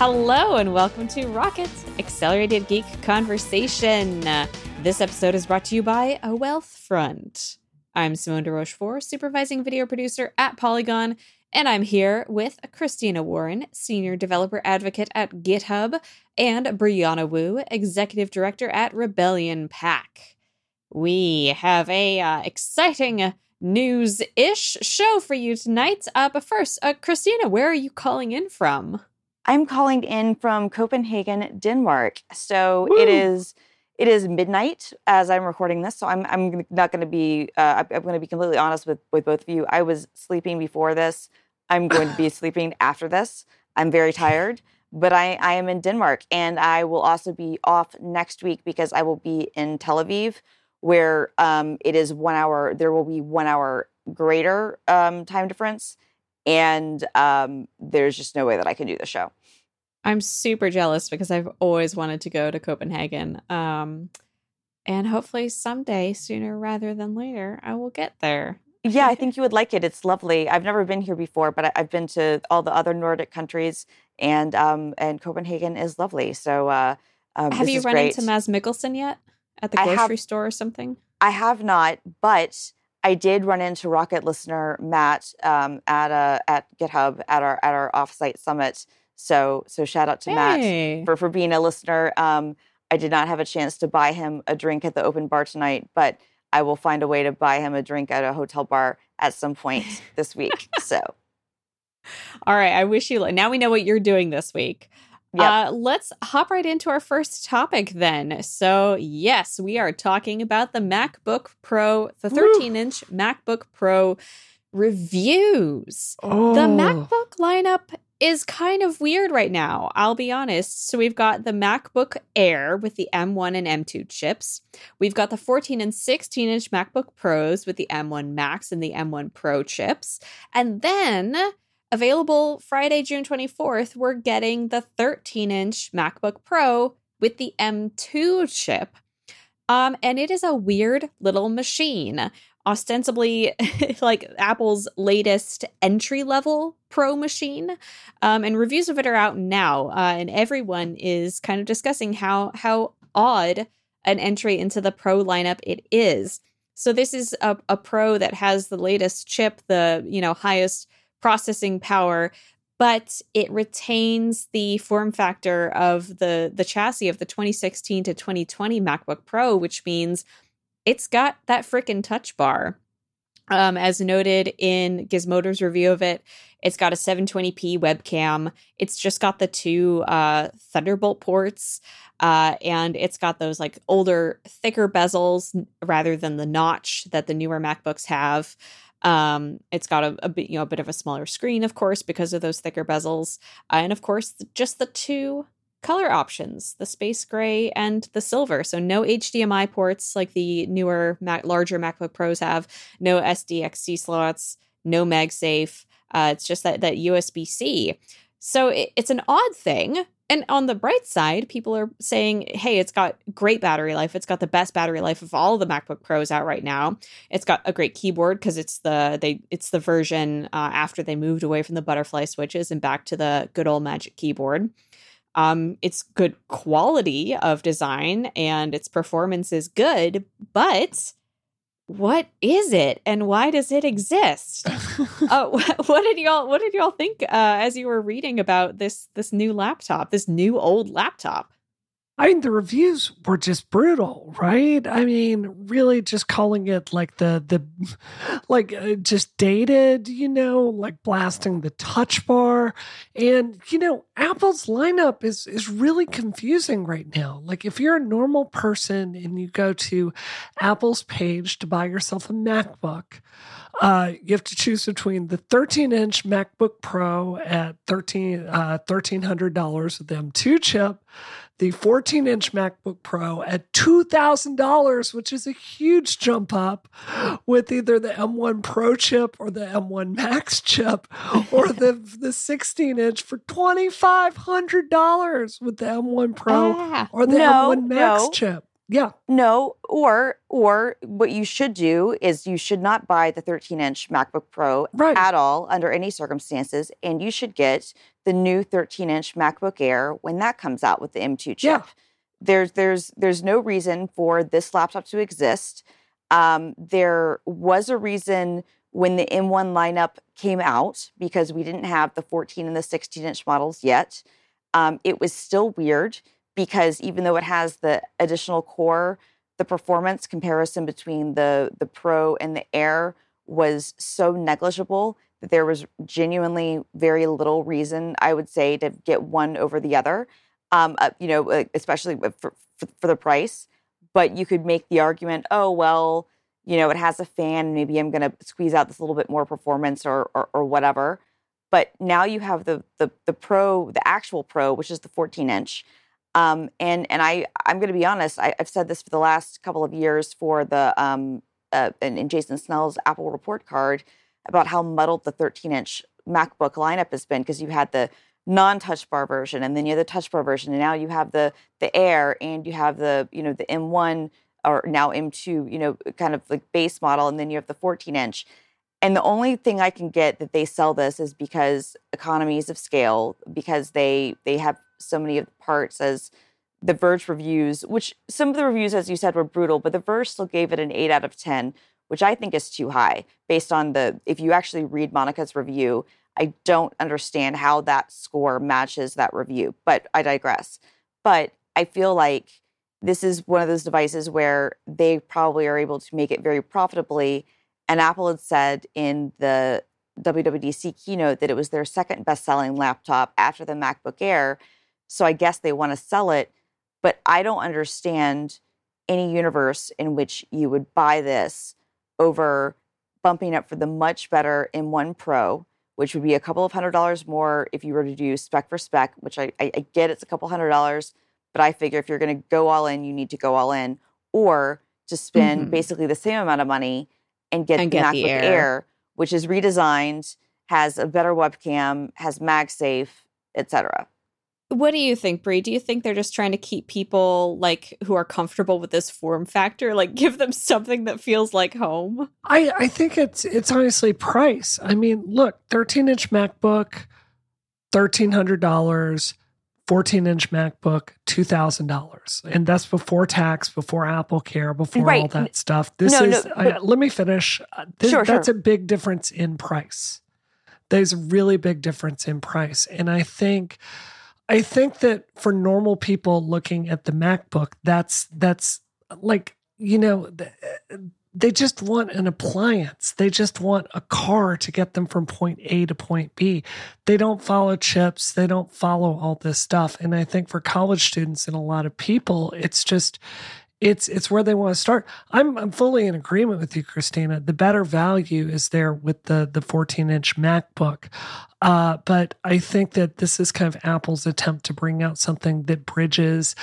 Hello, and welcome to Rocket's Accelerated Geek Conversation. This episode is brought to you by A Wealthfront. I'm Simone de Rochefort, supervising video producer at Polygon, and I'm here with Christina Warren, senior developer advocate at GitHub, and Brianna Wu, executive director at Rebellion PAC. We have a uh, exciting news-ish show for you tonight. Uh, but first, uh, Christina, where are you calling in from? I'm calling in from Copenhagen, Denmark. So Woo. it is it is midnight as I'm recording this. So I'm I'm not going to be uh, I'm going to be completely honest with with both of you. I was sleeping before this. I'm going to be sleeping after this. I'm very tired, but I I am in Denmark and I will also be off next week because I will be in Tel Aviv, where um, it is one hour. There will be one hour greater um, time difference and um, there's just no way that I can do the show. I'm super jealous because I've always wanted to go to Copenhagen. Um, and hopefully someday, sooner rather than later, I will get there. Yeah, I think you would like it. It's lovely. I've never been here before, but I've been to all the other Nordic countries, and um, and Copenhagen is lovely. So, uh, um, have you run great. into Mads Mikkelsen yet at the grocery have, store or something? I have not, but I did run into Rocket listener Matt um, at a, at GitHub at our at our offsite summit. So so shout out to hey. Matt for for being a listener. Um, I did not have a chance to buy him a drink at the open bar tonight, but I will find a way to buy him a drink at a hotel bar at some point this week. So, all right. I wish you. Now we know what you're doing this week. Yep. Uh, let's hop right into our first topic then. So, yes, we are talking about the MacBook Pro, the 13 inch MacBook Pro reviews. Oh. The MacBook lineup is kind of weird right now, I'll be honest. So, we've got the MacBook Air with the M1 and M2 chips. We've got the 14 and 16 inch MacBook Pros with the M1 Max and the M1 Pro chips. And then Available Friday, June 24th, we're getting the 13 inch MacBook Pro with the M2 chip. Um, and it is a weird little machine, ostensibly like Apple's latest entry level Pro machine. Um, and reviews of it are out now, uh, and everyone is kind of discussing how how odd an entry into the Pro lineup it is. So this is a, a Pro that has the latest chip, the you know highest processing power but it retains the form factor of the the chassis of the 2016 to 2020 MacBook Pro, which means it's got that freaking touch bar. Um, as noted in Gizmodo's review of it, it's got a 720p webcam. It's just got the two uh, Thunderbolt ports, uh, and it's got those like older, thicker bezels rather than the notch that the newer MacBooks have. Um, it's got a, a bit, you know, a bit of a smaller screen, of course, because of those thicker bezels, uh, and of course, just the two color options the space gray and the silver. So no hdmi ports like the newer Mac, larger macbook pros have no sdxc slots no magsafe. Uh, it's just that that usb-c so it, it's an odd thing and on the bright side, people are saying, hey, it's got great battery life. It's got the best battery life of all the MacBook Pros out right now. It's got a great keyboard because it's the they it's the version uh, after they moved away from the butterfly switches and back to the good old Magic Keyboard. Um, it's good quality of design and its performance is good, but what is it and why does it exist? uh, what did y'all What did y'all think uh, as you were reading about this this new laptop, this new old laptop? I mean, the reviews were just brutal, right? I mean, really just calling it like the, the, like uh, just dated, you know, like blasting the touch bar. And, you know, Apple's lineup is, is really confusing right now. Like if you're a normal person and you go to Apple's page to buy yourself a MacBook, uh, you have to choose between the 13 inch MacBook Pro at 13, uh, $1,300 with the M2 chip the 14 inch MacBook Pro at $2,000, which is a huge jump up with either the M1 Pro chip or the M1 Max chip, or the, the 16 inch for $2,500 with the M1 Pro ah, or the no, M1 Max no. chip. Yeah. No, or or what you should do is you should not buy the 13-inch MacBook Pro right. at all under any circumstances, and you should get the new 13-inch MacBook Air when that comes out with the M2 chip. Yeah. There's there's there's no reason for this laptop to exist. Um, there was a reason when the M1 lineup came out because we didn't have the 14 and the 16 inch models yet. Um, it was still weird because even though it has the additional core, the performance comparison between the the Pro and the Air was so negligible that there was genuinely very little reason, I would say, to get one over the other. Um, uh, you know, especially for, for, for the price. But you could make the argument, oh well, you know, it has a fan. Maybe I'm going to squeeze out this little bit more performance or, or, or whatever. But now you have the, the the Pro, the actual Pro, which is the 14 inch. Um, and and I I'm going to be honest. I, have said this for the last couple of years for the um, uh, in, in Jason Snell's Apple report card about how muddled the 13 inch MacBook lineup has been because you had the non-touch bar version and then you have the touch bar version and now you have the the air and you have the you know the m1 or now m2 you know kind of like base model and then you have the 14 inch and the only thing i can get that they sell this is because economies of scale because they they have so many of the parts as the verge reviews which some of the reviews as you said were brutal but the verge still gave it an 8 out of 10 which i think is too high based on the if you actually read monica's review I don't understand how that score matches that review, but I digress. But I feel like this is one of those devices where they probably are able to make it very profitably. And Apple had said in the WWDC keynote that it was their second best selling laptop after the MacBook Air. So I guess they want to sell it. But I don't understand any universe in which you would buy this over bumping up for the much better M1 Pro which would be a couple of hundred dollars more if you were to do spec for spec, which I, I, I get it's a couple hundred dollars, but I figure if you're going to go all in, you need to go all in, or to spend mm-hmm. basically the same amount of money and get and the get MacBook the Air. Air, which is redesigned, has a better webcam, has MagSafe, etc. What do you think, Brie? Do you think they're just trying to keep people like who are comfortable with this form factor, like give them something that feels like home? I, I think it's it's honestly price. I mean, look, 13 inch MacBook, thirteen hundred dollars, 14 inch MacBook, two thousand dollars, and that's before tax, before Apple Care, before right. all that stuff. This no, is. no, I, let me finish. Uh, this, sure, that's sure. a big difference in price. There's a really big difference in price, and I think I think that for normal people looking at the MacBook, that's that's like you know uh, they just want an appliance. They just want a car to get them from point A to point B. They don't follow chips. They don't follow all this stuff. And I think for college students and a lot of people, it's just it's it's where they want to start. I'm I'm fully in agreement with you, Christina. The better value is there with the the 14 inch MacBook, uh, but I think that this is kind of Apple's attempt to bring out something that bridges,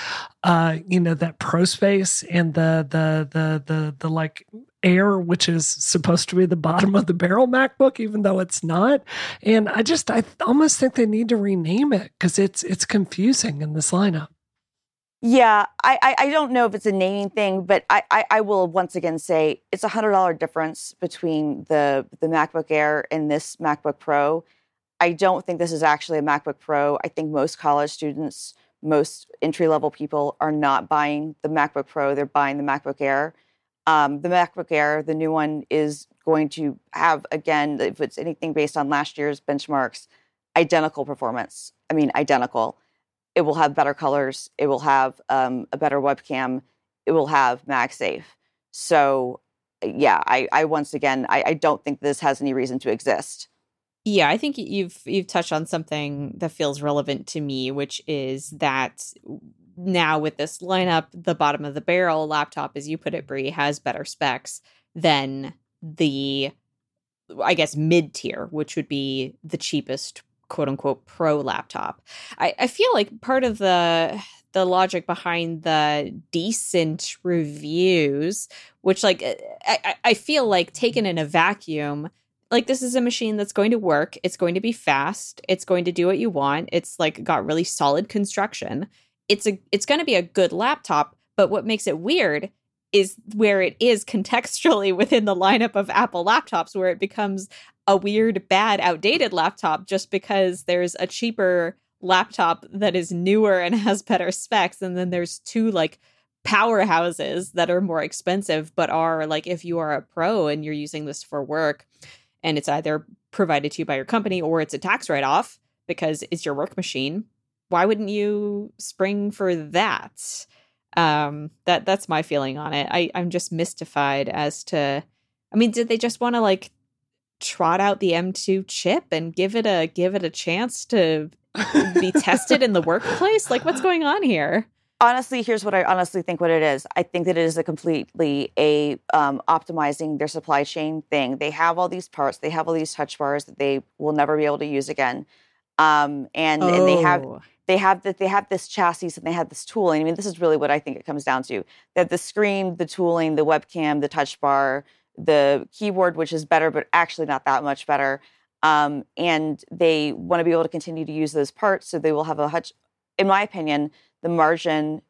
uh, you know, that Pro space and the the the the the like Air, which is supposed to be the bottom of the barrel MacBook, even though it's not. And I just I almost think they need to rename it because it's it's confusing in this lineup. Yeah, I, I don't know if it's a naming thing, but I, I, I will once again say it's a hundred dollar difference between the the MacBook Air and this MacBook Pro. I don't think this is actually a MacBook Pro. I think most college students, most entry level people are not buying the MacBook Pro. They're buying the MacBook Air. Um, the MacBook Air, the new one, is going to have again, if it's anything based on last year's benchmarks, identical performance. I mean, identical it will have better colors. It will have um, a better webcam. It will have MagSafe. So, yeah, I, I once again, I, I don't think this has any reason to exist. Yeah, I think you've you've touched on something that feels relevant to me, which is that now with this lineup, the bottom of the barrel laptop, as you put it, Brie, has better specs than the, I guess, mid tier, which would be the cheapest quote unquote pro laptop. I, I feel like part of the the logic behind the decent reviews, which like eh, I, I feel like taken in a vacuum, like this is a machine that's going to work. It's going to be fast. It's going to do what you want. It's like got really solid construction. It's a it's going to be a good laptop, But what makes it weird is where it is contextually within the lineup of Apple laptops, where it becomes a weird, bad, outdated laptop just because there's a cheaper laptop that is newer and has better specs. And then there's two like powerhouses that are more expensive, but are like if you are a pro and you're using this for work and it's either provided to you by your company or it's a tax write off because it's your work machine, why wouldn't you spring for that? Um, that that's my feeling on it. I, I'm just mystified as to I mean, did they just want to like trot out the M2 chip and give it a give it a chance to be tested in the workplace? Like what's going on here? honestly, here's what I honestly think what it is. I think that it is a completely a um, optimizing their supply chain thing. They have all these parts, they have all these touch bars that they will never be able to use again, um, and, oh. and they have oh. they have that they have this chassis and they have this tooling. I mean, this is really what I think it comes down to: that the screen, the tooling, the webcam, the touch bar, the keyboard, which is better, but actually not that much better. Um, and they want to be able to continue to use those parts, so they will have a hutch. In my opinion, the margin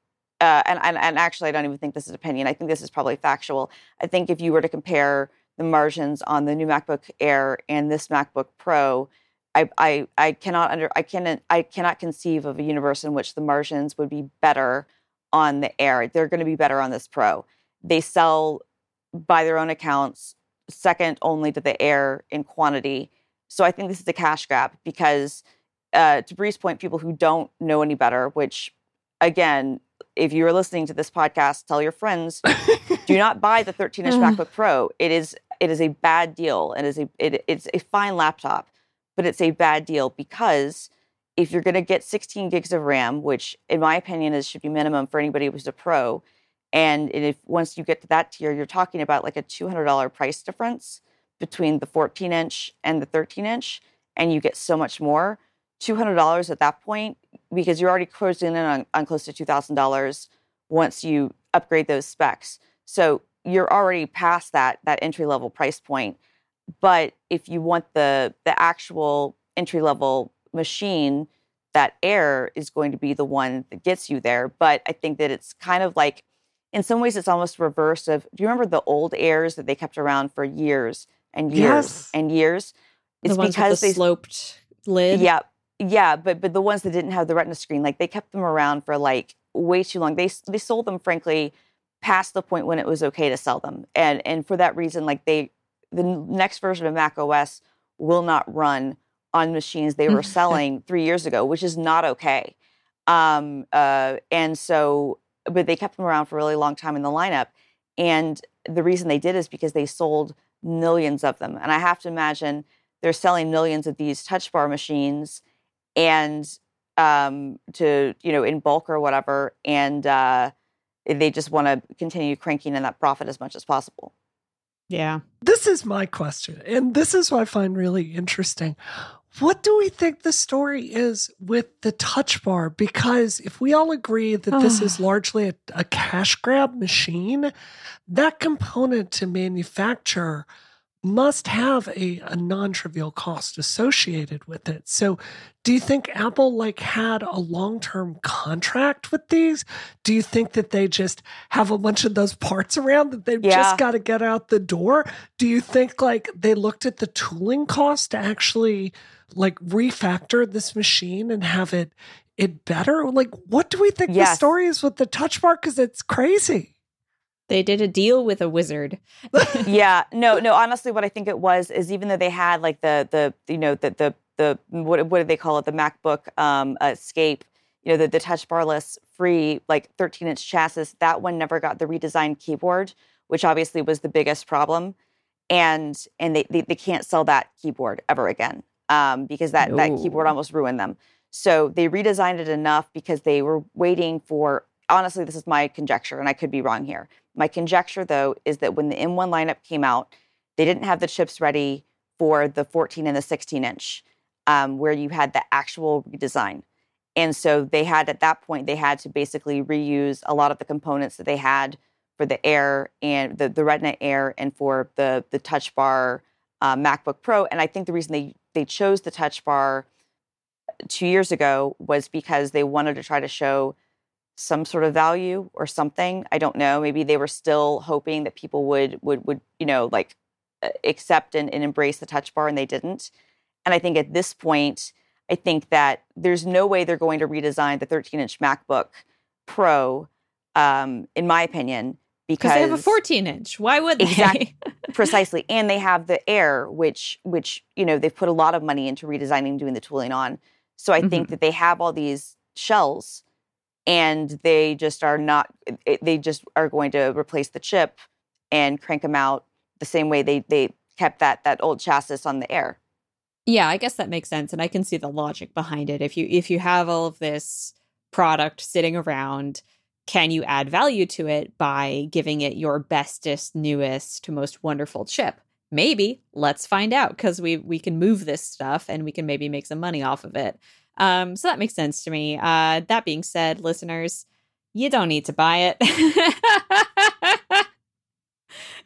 uh, and, and, and actually, I don't even think this is opinion. I think this is probably factual. I think if you were to compare the margins on the new MacBook Air and this MacBook Pro, I, I, I cannot under I cannot I cannot conceive of a universe in which the margins would be better on the Air. They're going to be better on this Pro. They sell by their own accounts second only to the Air in quantity. So I think this is a cash grab because uh, to Bree's point, people who don't know any better, which again, if you're listening to this podcast, tell your friends, do not buy the 13 inch MacBook Pro. It is it is a bad deal and is a it, it's a fine laptop, but it's a bad deal because if you're going to get 16 gigs of RAM, which in my opinion is should be minimum for anybody who's a pro, and if once you get to that tier, you're talking about like a $200 price difference between the 14 inch and the 13 inch, and you get so much more. $200 at that point because you're already closing in on, on close to $2,000 once you upgrade those specs. So you're already past that that entry level price point. But if you want the the actual entry level machine, that Air is going to be the one that gets you there. But I think that it's kind of like in some ways it's almost reverse of do you remember the old Airs that they kept around for years and years yes. and years? It's the ones because with the they sloped lid. Yeah, yeah, but but the ones that didn't have the retina screen, like they kept them around for like way too long. They they sold them frankly past the point when it was okay to sell them. And and for that reason like they the next version of Mac OS will not run on machines they were selling 3 years ago, which is not okay. Um uh and so but they kept them around for a really long time in the lineup and the reason they did is because they sold millions of them. And I have to imagine they're selling millions of these touch bar machines and um, to you know in bulk or whatever, and uh, they just want to continue cranking in that profit as much as possible. Yeah. This is my question, and this is what I find really interesting. What do we think the story is with the touch bar? Because if we all agree that this is largely a, a cash grab machine, that component to manufacture must have a, a non-trivial cost associated with it. So do you think Apple like had a long-term contract with these? Do you think that they just have a bunch of those parts around that they've yeah. just got to get out the door? Do you think like they looked at the tooling cost to actually like refactor this machine and have it it better? Like what do we think yes. the story is with the touch bar cuz it's crazy? They did a deal with a wizard. yeah, no, no. Honestly, what I think it was is even though they had like the the you know the the the what what do they call it the MacBook um, Escape, you know the the touch barless free like 13 inch chassis. That one never got the redesigned keyboard, which obviously was the biggest problem, and and they they, they can't sell that keyboard ever again um, because that that keyboard almost ruined them. So they redesigned it enough because they were waiting for. Honestly, this is my conjecture, and I could be wrong here my conjecture, though, is that when the M1 lineup came out, they didn't have the chips ready for the 14 and the 16 inch, um, where you had the actual redesign. And so they had, at that point, they had to basically reuse a lot of the components that they had for the Air and the, the Retina Air and for the, the Touch Bar uh, MacBook Pro. And I think the reason they, they chose the Touch Bar two years ago was because they wanted to try to show some sort of value or something. I don't know. Maybe they were still hoping that people would would would you know like accept and, and embrace the touch bar, and they didn't. And I think at this point, I think that there's no way they're going to redesign the 13 inch MacBook Pro, um, in my opinion, because they have a 14 inch. Why would they? Exactly, precisely. And they have the Air, which which you know they've put a lot of money into redesigning, doing the tooling on. So I mm-hmm. think that they have all these shells, and they just are not. They just are going to replace the chip and crank them out the same way they they kept that that old chassis on the Air. Yeah, I guess that makes sense, and I can see the logic behind it. If you if you have all of this product sitting around can you add value to it by giving it your bestest, newest, most wonderful chip? Maybe. Let's find out because we we can move this stuff and we can maybe make some money off of it. Um, so that makes sense to me. Uh, that being said, listeners, you don't need to buy it.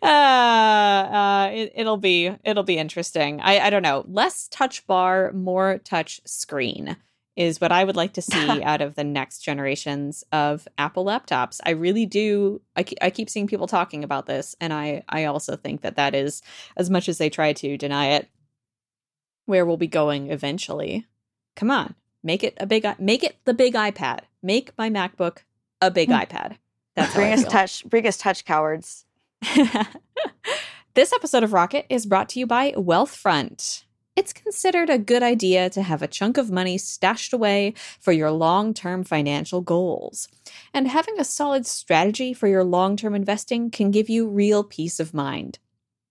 uh, uh, it, will be it'll be interesting. I I don't know. Less touch bar, more touch screen is what I would like to see out of the next generations of Apple laptops. I really do. I, I keep seeing people talking about this, and I I also think that that is as much as they try to deny it, where we'll be going eventually. Come on, make it a big make it the big iPad. Make my MacBook a big mm. iPad. That's bring us touch. Bring us touch cowards. this episode of Rocket is brought to you by Wealthfront it's considered a good idea to have a chunk of money stashed away for your long term financial goals. And having a solid strategy for your long term investing can give you real peace of mind.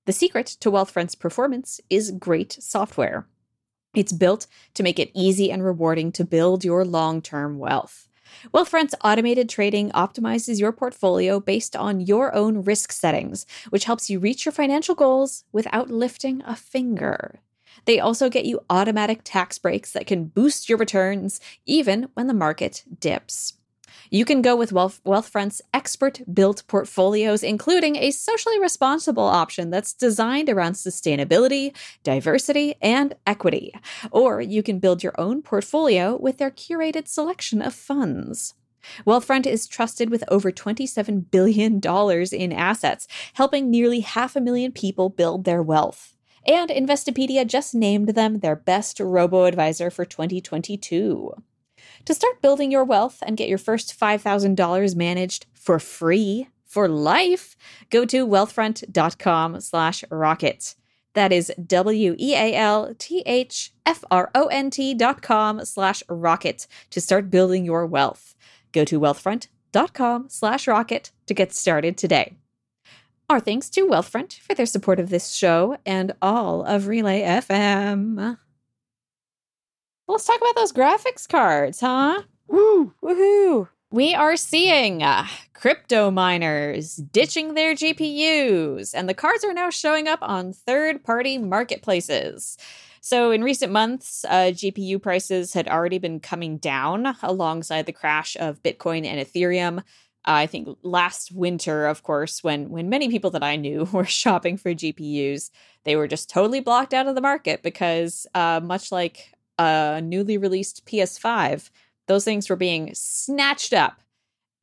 The secret to Wealthfront's performance is great software. It's built to make it easy and rewarding to build your long term wealth. Wealthfront's automated trading optimizes your portfolio based on your own risk settings, which helps you reach your financial goals without lifting a finger. They also get you automatic tax breaks that can boost your returns even when the market dips. You can go with Wealth, Wealthfront's expert built portfolios, including a socially responsible option that's designed around sustainability, diversity, and equity. Or you can build your own portfolio with their curated selection of funds. Wealthfront is trusted with over $27 billion in assets, helping nearly half a million people build their wealth. And Investopedia just named them their best robo advisor for 2022. To start building your wealth and get your first $5,000 managed for free for life, go to wealthfront.com slash rocket. That is W-E-A-L-T-H-F-R-O-N-T dot com slash rocket to start building your wealth. Go to wealthfront.com slash rocket to get started today. Our thanks to Wealthfront for their support of this show and all of Relay FM. Let's talk about those graphics cards, huh? Woo! Woohoo! We are seeing uh, crypto miners ditching their GPUs, and the cards are now showing up on third party marketplaces. So, in recent months, uh, GPU prices had already been coming down alongside the crash of Bitcoin and Ethereum. I think last winter, of course, when when many people that I knew were shopping for GPUs, they were just totally blocked out of the market because, uh, much like a newly released PS5, those things were being snatched up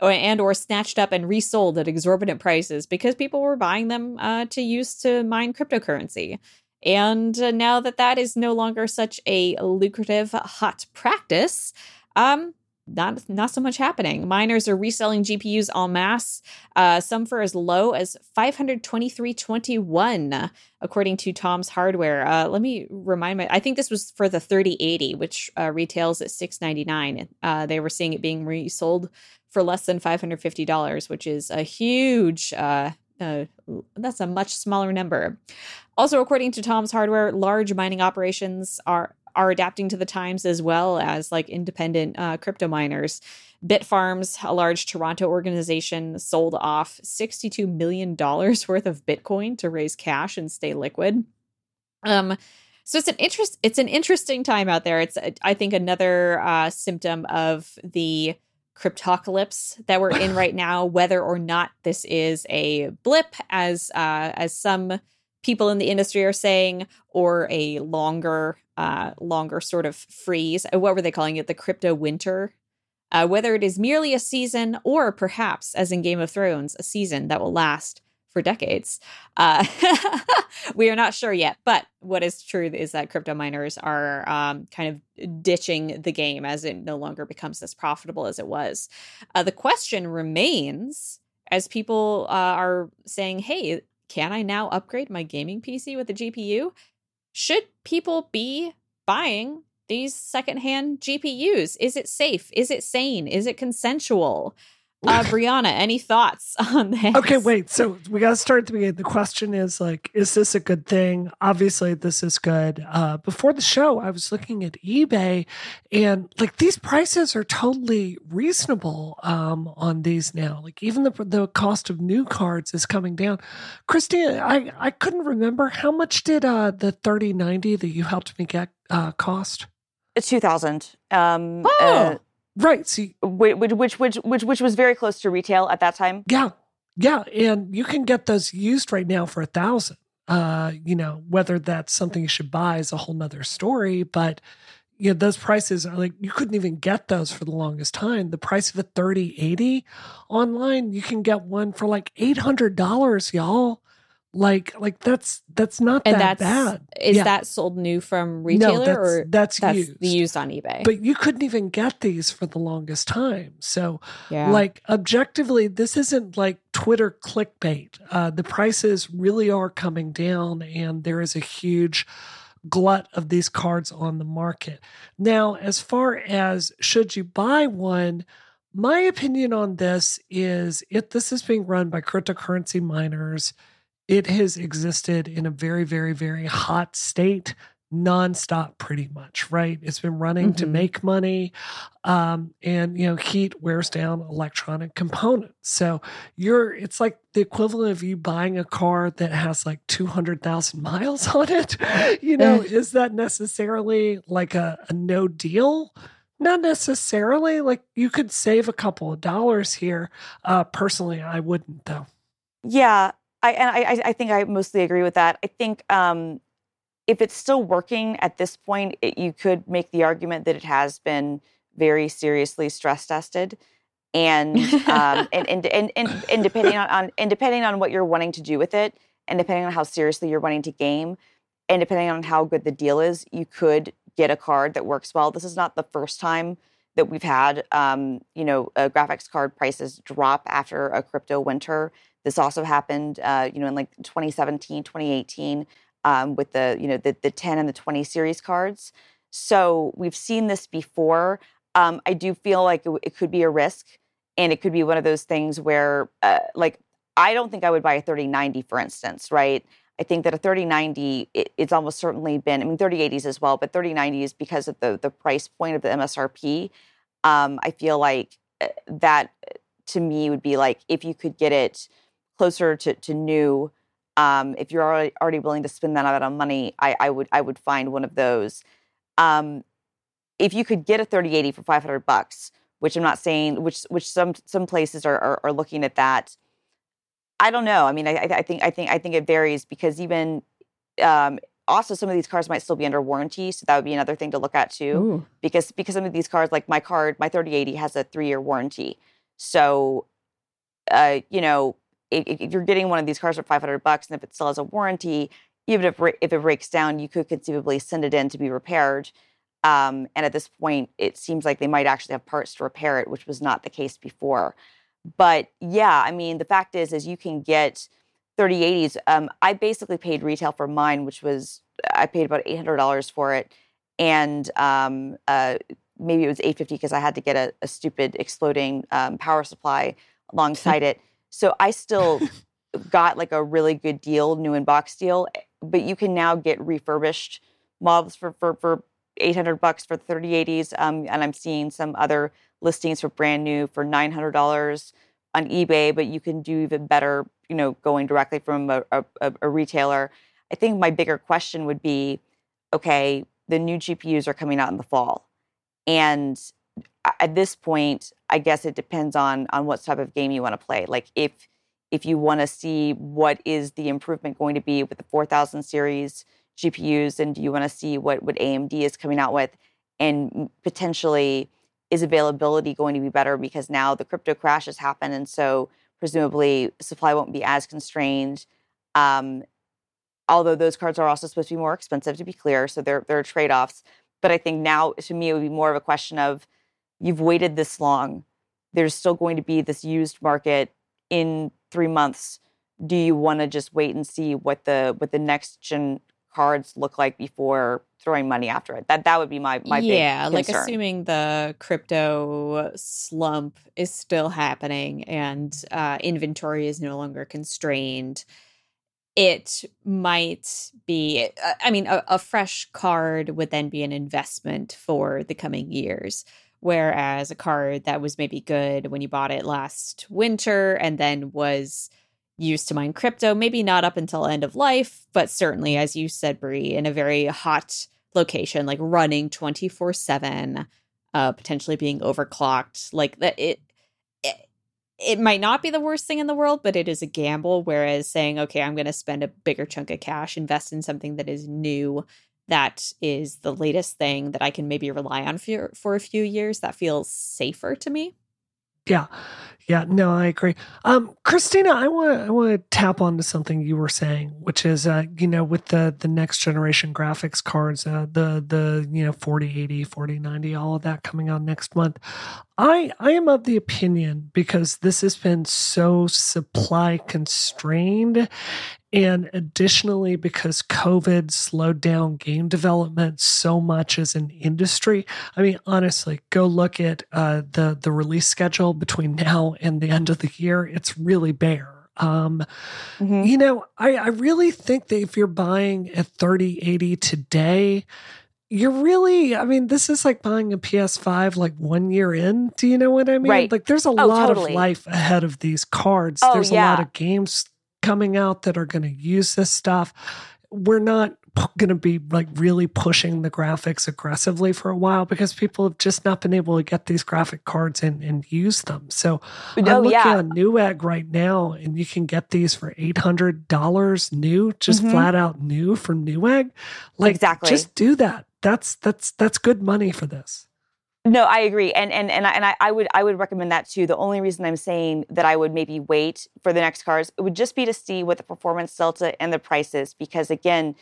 and or snatched up and resold at exorbitant prices because people were buying them uh, to use to mine cryptocurrency. And uh, now that that is no longer such a lucrative hot practice, um, not not so much happening. Miners are reselling GPUs en masse, uh, some for as low as 523.21, according to Tom's Hardware. Uh, let me remind my. I think this was for the 3080, which uh, retails at 699. Uh, they were seeing it being resold for less than $550, which is a huge. Uh, uh, that's a much smaller number. Also, according to Tom's Hardware, large mining operations are are adapting to the times as well as like independent uh, crypto miners. Bitfarms, a large Toronto organization, sold off $62 million worth of Bitcoin to raise cash and stay liquid. Um, so it's an interest. It's an interesting time out there. It's I think another uh, symptom of the cryptocalypse that we're in right now. Whether or not this is a blip, as uh, as some people in the industry are saying, or a longer, uh, longer sort of freeze. Uh, what were they calling it? The crypto winter. uh, whether it is merely a season or perhaps, as in Game of Thrones, a season that will last for decades. Uh, we are not sure yet, but what is true is that crypto miners are um, kind of ditching the game as it no longer becomes as profitable as it was. Uh, the question remains as people uh, are saying, hey, can I now upgrade my gaming PC with a GPU? Should people be buying these secondhand GPUs? Is it safe? Is it sane? Is it consensual? Uh, Brianna, any thoughts on this? Okay, wait. So we got to start at the beginning. The question is like, is this a good thing? Obviously, this is good. Uh, before the show, I was looking at eBay, and like these prices are totally reasonable um, on these now. Like even the the cost of new cards is coming down. Christina, I I couldn't remember how much did uh, the thirty ninety that you helped me get uh, cost. Two thousand. Um, oh. Uh, Right. See, which, which which which which was very close to retail at that time. Yeah, yeah, and you can get those used right now for a thousand. Uh, you know, whether that's something you should buy is a whole nother story, but you know, those prices are like you couldn't even get those for the longest time. The price of a 3080 online, you can get one for like $800, y'all like like that's that's not and that that's, bad. Is Yeah. that sold new from retailer no, that's, or that's, that's used. used on eBay? But you couldn't even get these for the longest time. So yeah. like objectively this isn't like twitter clickbait uh, the prices really are coming down and there is a huge glut of these cards on the market now as far as should you buy one my opinion on this is if this is being run by cryptocurrency miners it has existed in a very very very hot state nonstop pretty much right? It's been running to Mhm. make money um, and you know heat wears down electronic components. So you're it's like the equivalent of you buying a car that has like 200000 miles on it. You know is that necessarily like a, a no deal? Not necessarily. Like you could save a couple of dollars here. Uh personally i wouldn't though. Yeah, I and I I- think I mostly agree with that. I think um, if it's still working at this point, it, you could make the argument that it has been very seriously stress tested, and um, and, and, and and and depending on, on and depending on what you're wanting to do with it, and depending on how seriously you're wanting to game, and depending on how good the deal is, you could get a card that works well. This is not the first time that we've had, um, you know, uh, graphics card prices drop after a crypto winter. This also happened, uh, you know, in like 2017, 2018, um, with the, you know, the, the 10 and the 20 series cards. So we've seen this before. Um, I do feel like it, it could be a risk, and it could be one of those things where, uh, like, I don't think I would buy a 3090, for instance, right? I think that a 3090, it, it's almost certainly been, I mean, 3080s as well, but 3090s because of the the price point of the MSRP. Um, I feel like uh, that uh, to me would be like if you could get it closer to, to new, um, if you're already, already willing to spend that amount of money, I, I would I would find one of those. Um, if you could get a 3080 for 500 bucks, which I'm not saying, which which some some places are are, are looking at that. I don't know. I mean, I, I think I think I think it varies because even um, also some of these cars might still be under warranty, so that would be another thing to look at too Ooh. because because some of these cars, like my card, my 3080 has a three year warranty. So, uh, you know, if, you're getting one of these cars for 500 bucks, and if it still has a warranty, even if if it breaks down, you could conceivably send it in to be repaired. Um, and at this point, it seems like they might actually have parts to repair it, which was not the case before. But yeah, I mean, the fact is, is you can get 3080s. Um, I basically paid retail for mine, which was I paid about $800 for it, and um, uh, maybe it was 850 because I had to get a, a stupid exploding um, power supply alongside it. So I still got like a really good deal, new in box deal. But you can now get refurbished models for for, for 800 bucks for the 3080s, um, and I'm seeing some other listings for brand new for $900 on eBay. But you can do even better, you know, going directly from a, a, a- retailer. I think my bigger question would be, okay, the new GPUs are coming out in the fall, and at this point, I guess it depends on on what type of game you want to play. Like if if you want to see what is the improvement going to be with the 4000 series GPUs, and do you want to see what what AMD is coming out with, and potentially is availability going to be better because now the crypto crash has happened, and so presumably supply won't be as constrained. Um, although those cards are also supposed to be more expensive, to be clear, so there there are trade offs. But I think now, to me, it would be more of a question of you've waited this long. There's still going to be this used market in three months. Do you want to just wait and see what the what the next gen cards look like before throwing money after it? That that would be my my yeah, like assuming the crypto slump is still happening and uh, inventory is no longer constrained it might be uh, i mean a, a, fresh card would then be an investment for the coming years whereas a card that was maybe good when you bought it last winter and then was used to mine crypto maybe not up until end of life but certainly as you said Brie in a very hot location like running 24 7 uh potentially being overclocked like that it it might not be the worst thing in the world, but it is a gamble. Whereas saying, okay, I'm going to spend a bigger chunk of cash, invest in something that is new, that is the latest thing that I can maybe rely on for, for a few years, that feels safer to me. Yeah. Yeah, no, I agree. Um, Christina, I want I want to tap onto something you were saying, which is, uh, you know, with the the next generation graphics cards, uh, the the you know 4080, 4090, all of that coming out next month. I I am of the opinion because this has been so supply constrained and additionally, because COVID slowed down game development so much as an industry, I mean, honestly, go look at uh, the the release schedule between now and the end of the year. It's really bare. Um, mm-hmm. You know, I, I really think that if you're buying a 3080 today, you're really, I mean, this is like buying a PS5 like one year in. Do you know what I mean? Right. Like, there's a oh, lot totally. of life ahead of these cards. Oh, there's yeah. a lot of games coming out that are going to use this stuff. We're not going to be like really pushing the graphics aggressively for a while because people have just not been able to get these graphic cards in and use them. So oh, I'm looking yeah. on Newegg right now, and you can get these for eight hundred dollars new, just mm-hmm. flat out new from Newegg. Like, exactly, just do that. That's that's that's good money for this. No, I agree, and and and I, and I, I would I would recommend that too. The only reason I'm saying that I would maybe wait for the next cars it would just be to see what the performance delta and the prices, because again,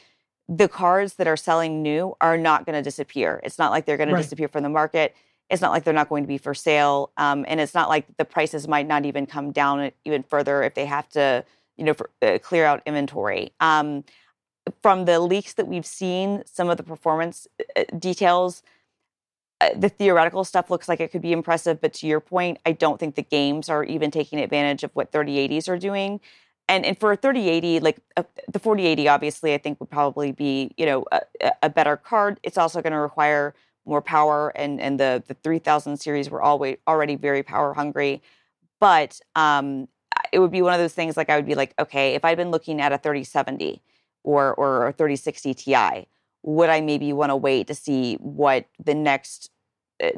the cars that are selling new are not going to disappear. It's not like they're going right. to disappear from the market. It's not like they're not going to be for sale, um, and it's not like the prices might not even come down even further if they have to, you know, for, uh, clear out inventory. Um, from the leaks that we've seen, some of the performance uh, details the theoretical stuff looks like it could be impressive, but to your point, I don't think the games are even taking advantage of what 3080s are doing. And and for a 3080, like uh, the 4080, obviously, I think would probably be you know a, a better card. It's also going to require more power, and and the the 3000 series were always already very power hungry. But um, it would be one of those things like I would be like, okay, if I'd been looking at a 3070 or or a 3060 Ti, would I maybe want to wait to see what the next uh,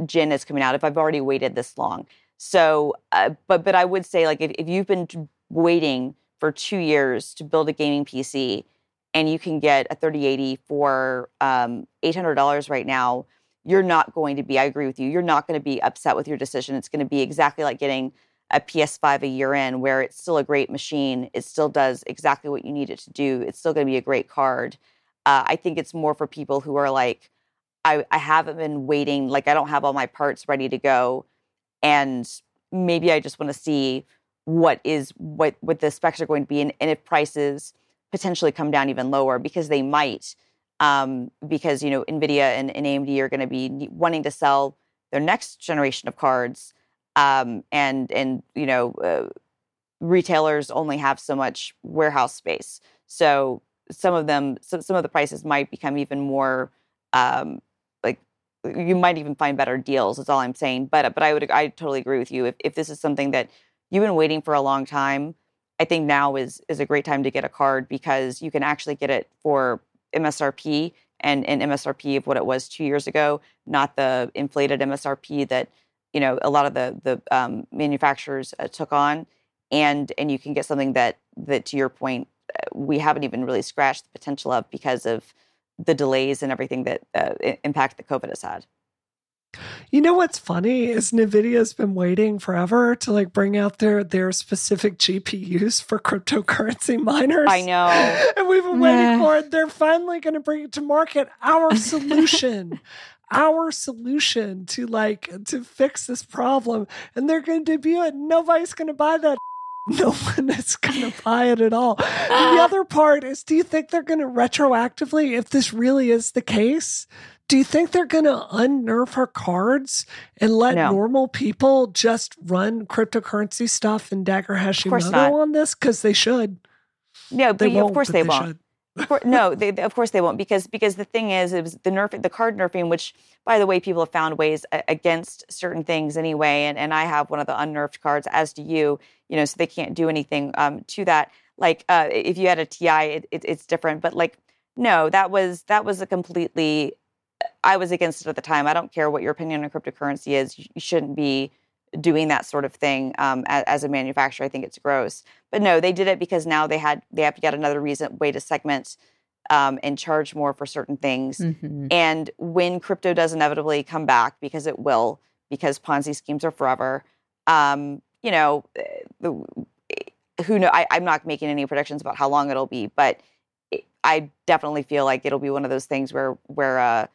gin is coming out if I've already waited this long. So, uh, but but I would say like if, if you've been waiting for two years to build a gaming PC and you can get a 3080 for um, $800 right now, you're not going to be, I agree with you, you're not going to be upset with your decision. It's going to be exactly like getting a PS5 a year in, where it's still a great machine. It still does exactly what you need it to do. It's still going to be a great card. Uh, I think it's more for people who are like, I, I haven't been waiting, like I don't have all my parts ready to go. And maybe I just want to see what is what what the specs are going to be and, and if prices potentially come down even lower because they might um, because you know nvidia and, and amd are going to be wanting to sell their next generation of cards um, and and you know uh, retailers only have so much warehouse space so some of them some, some of the prices might become even more um, you might even find better deals. That's all I'm saying. But but I would I totally agree with you. If if this is something that you've been waiting for a long time, I think now is is a great time to get a card because you can actually get it for MSRP and an MSRP of what it was two years ago, not the inflated MSRP that you know a lot of the the um, manufacturers uh, took on, and and you can get something that that to your point uh, we haven't even really scratched the potential of because of the delays and everything that uh, impact that COVID has had. You know what's funny is Nvidia's been waiting forever to like bring out their their specific GPUs for cryptocurrency miners. I know. And we've been waiting for it. They're finally going to bring it to market. Our solution. our solution to like to fix this problem and they're going to debut it nobody's going to buy that no one is going to buy it at all. the other part is do you think they're going to retroactively, if this really is the case, do you think they're going to unnerve her cards and let no. normal people just run cryptocurrency stuff and Dagger Hashimoto on this? Because they should. No, but of course they, they won't. No, they, of course they won't because because the thing is, it was the nerf, the card nerfing, which by the way, people have found ways against certain things anyway, and and I have one of the unnerfed cards, as do you, you know, so they can't do anything um, to that. Like uh, if you had a TI, it, it, it's different, but like no, that was that was a completely I was against it at the time. I don't care what your opinion on cryptocurrency is. You shouldn't be doing that sort of thing um, as, as, a manufacturer. I think it's gross. But no, they did it because now they had they have to get another reason way to segment um, and charge more for certain things. Mm-hmm. And when crypto does inevitably come back, because it will, because Ponzi schemes are forever. Um, you know, eh, the, eh, who know? I, I'm not making any predictions about how long it'll be, but I definitely feel like it'll be one of those things where where uh,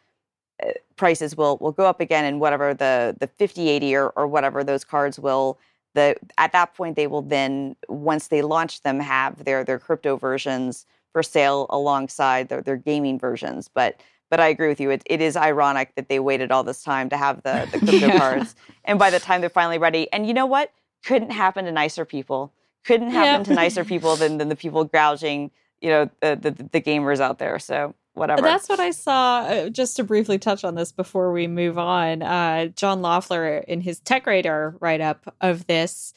prices will will go up again and whatever the the 5080 or, or whatever those cards will the at that point they will then once they launch them have their their crypto versions for sale alongside their, their gaming versions but but I agree with you. It, it is ironic that they waited all this time to have the, the crypto yeah. cards. And by the time they're finally ready, and you know what? Couldn't happen to nicer people. Couldn't happen to nicer people than, than the people gouging, you know, the, the, the gamers out there. So whatever. That's what I saw. Uh, just to briefly touch on this before we move on, uh, John Loeffler in his Tech Radar write up of this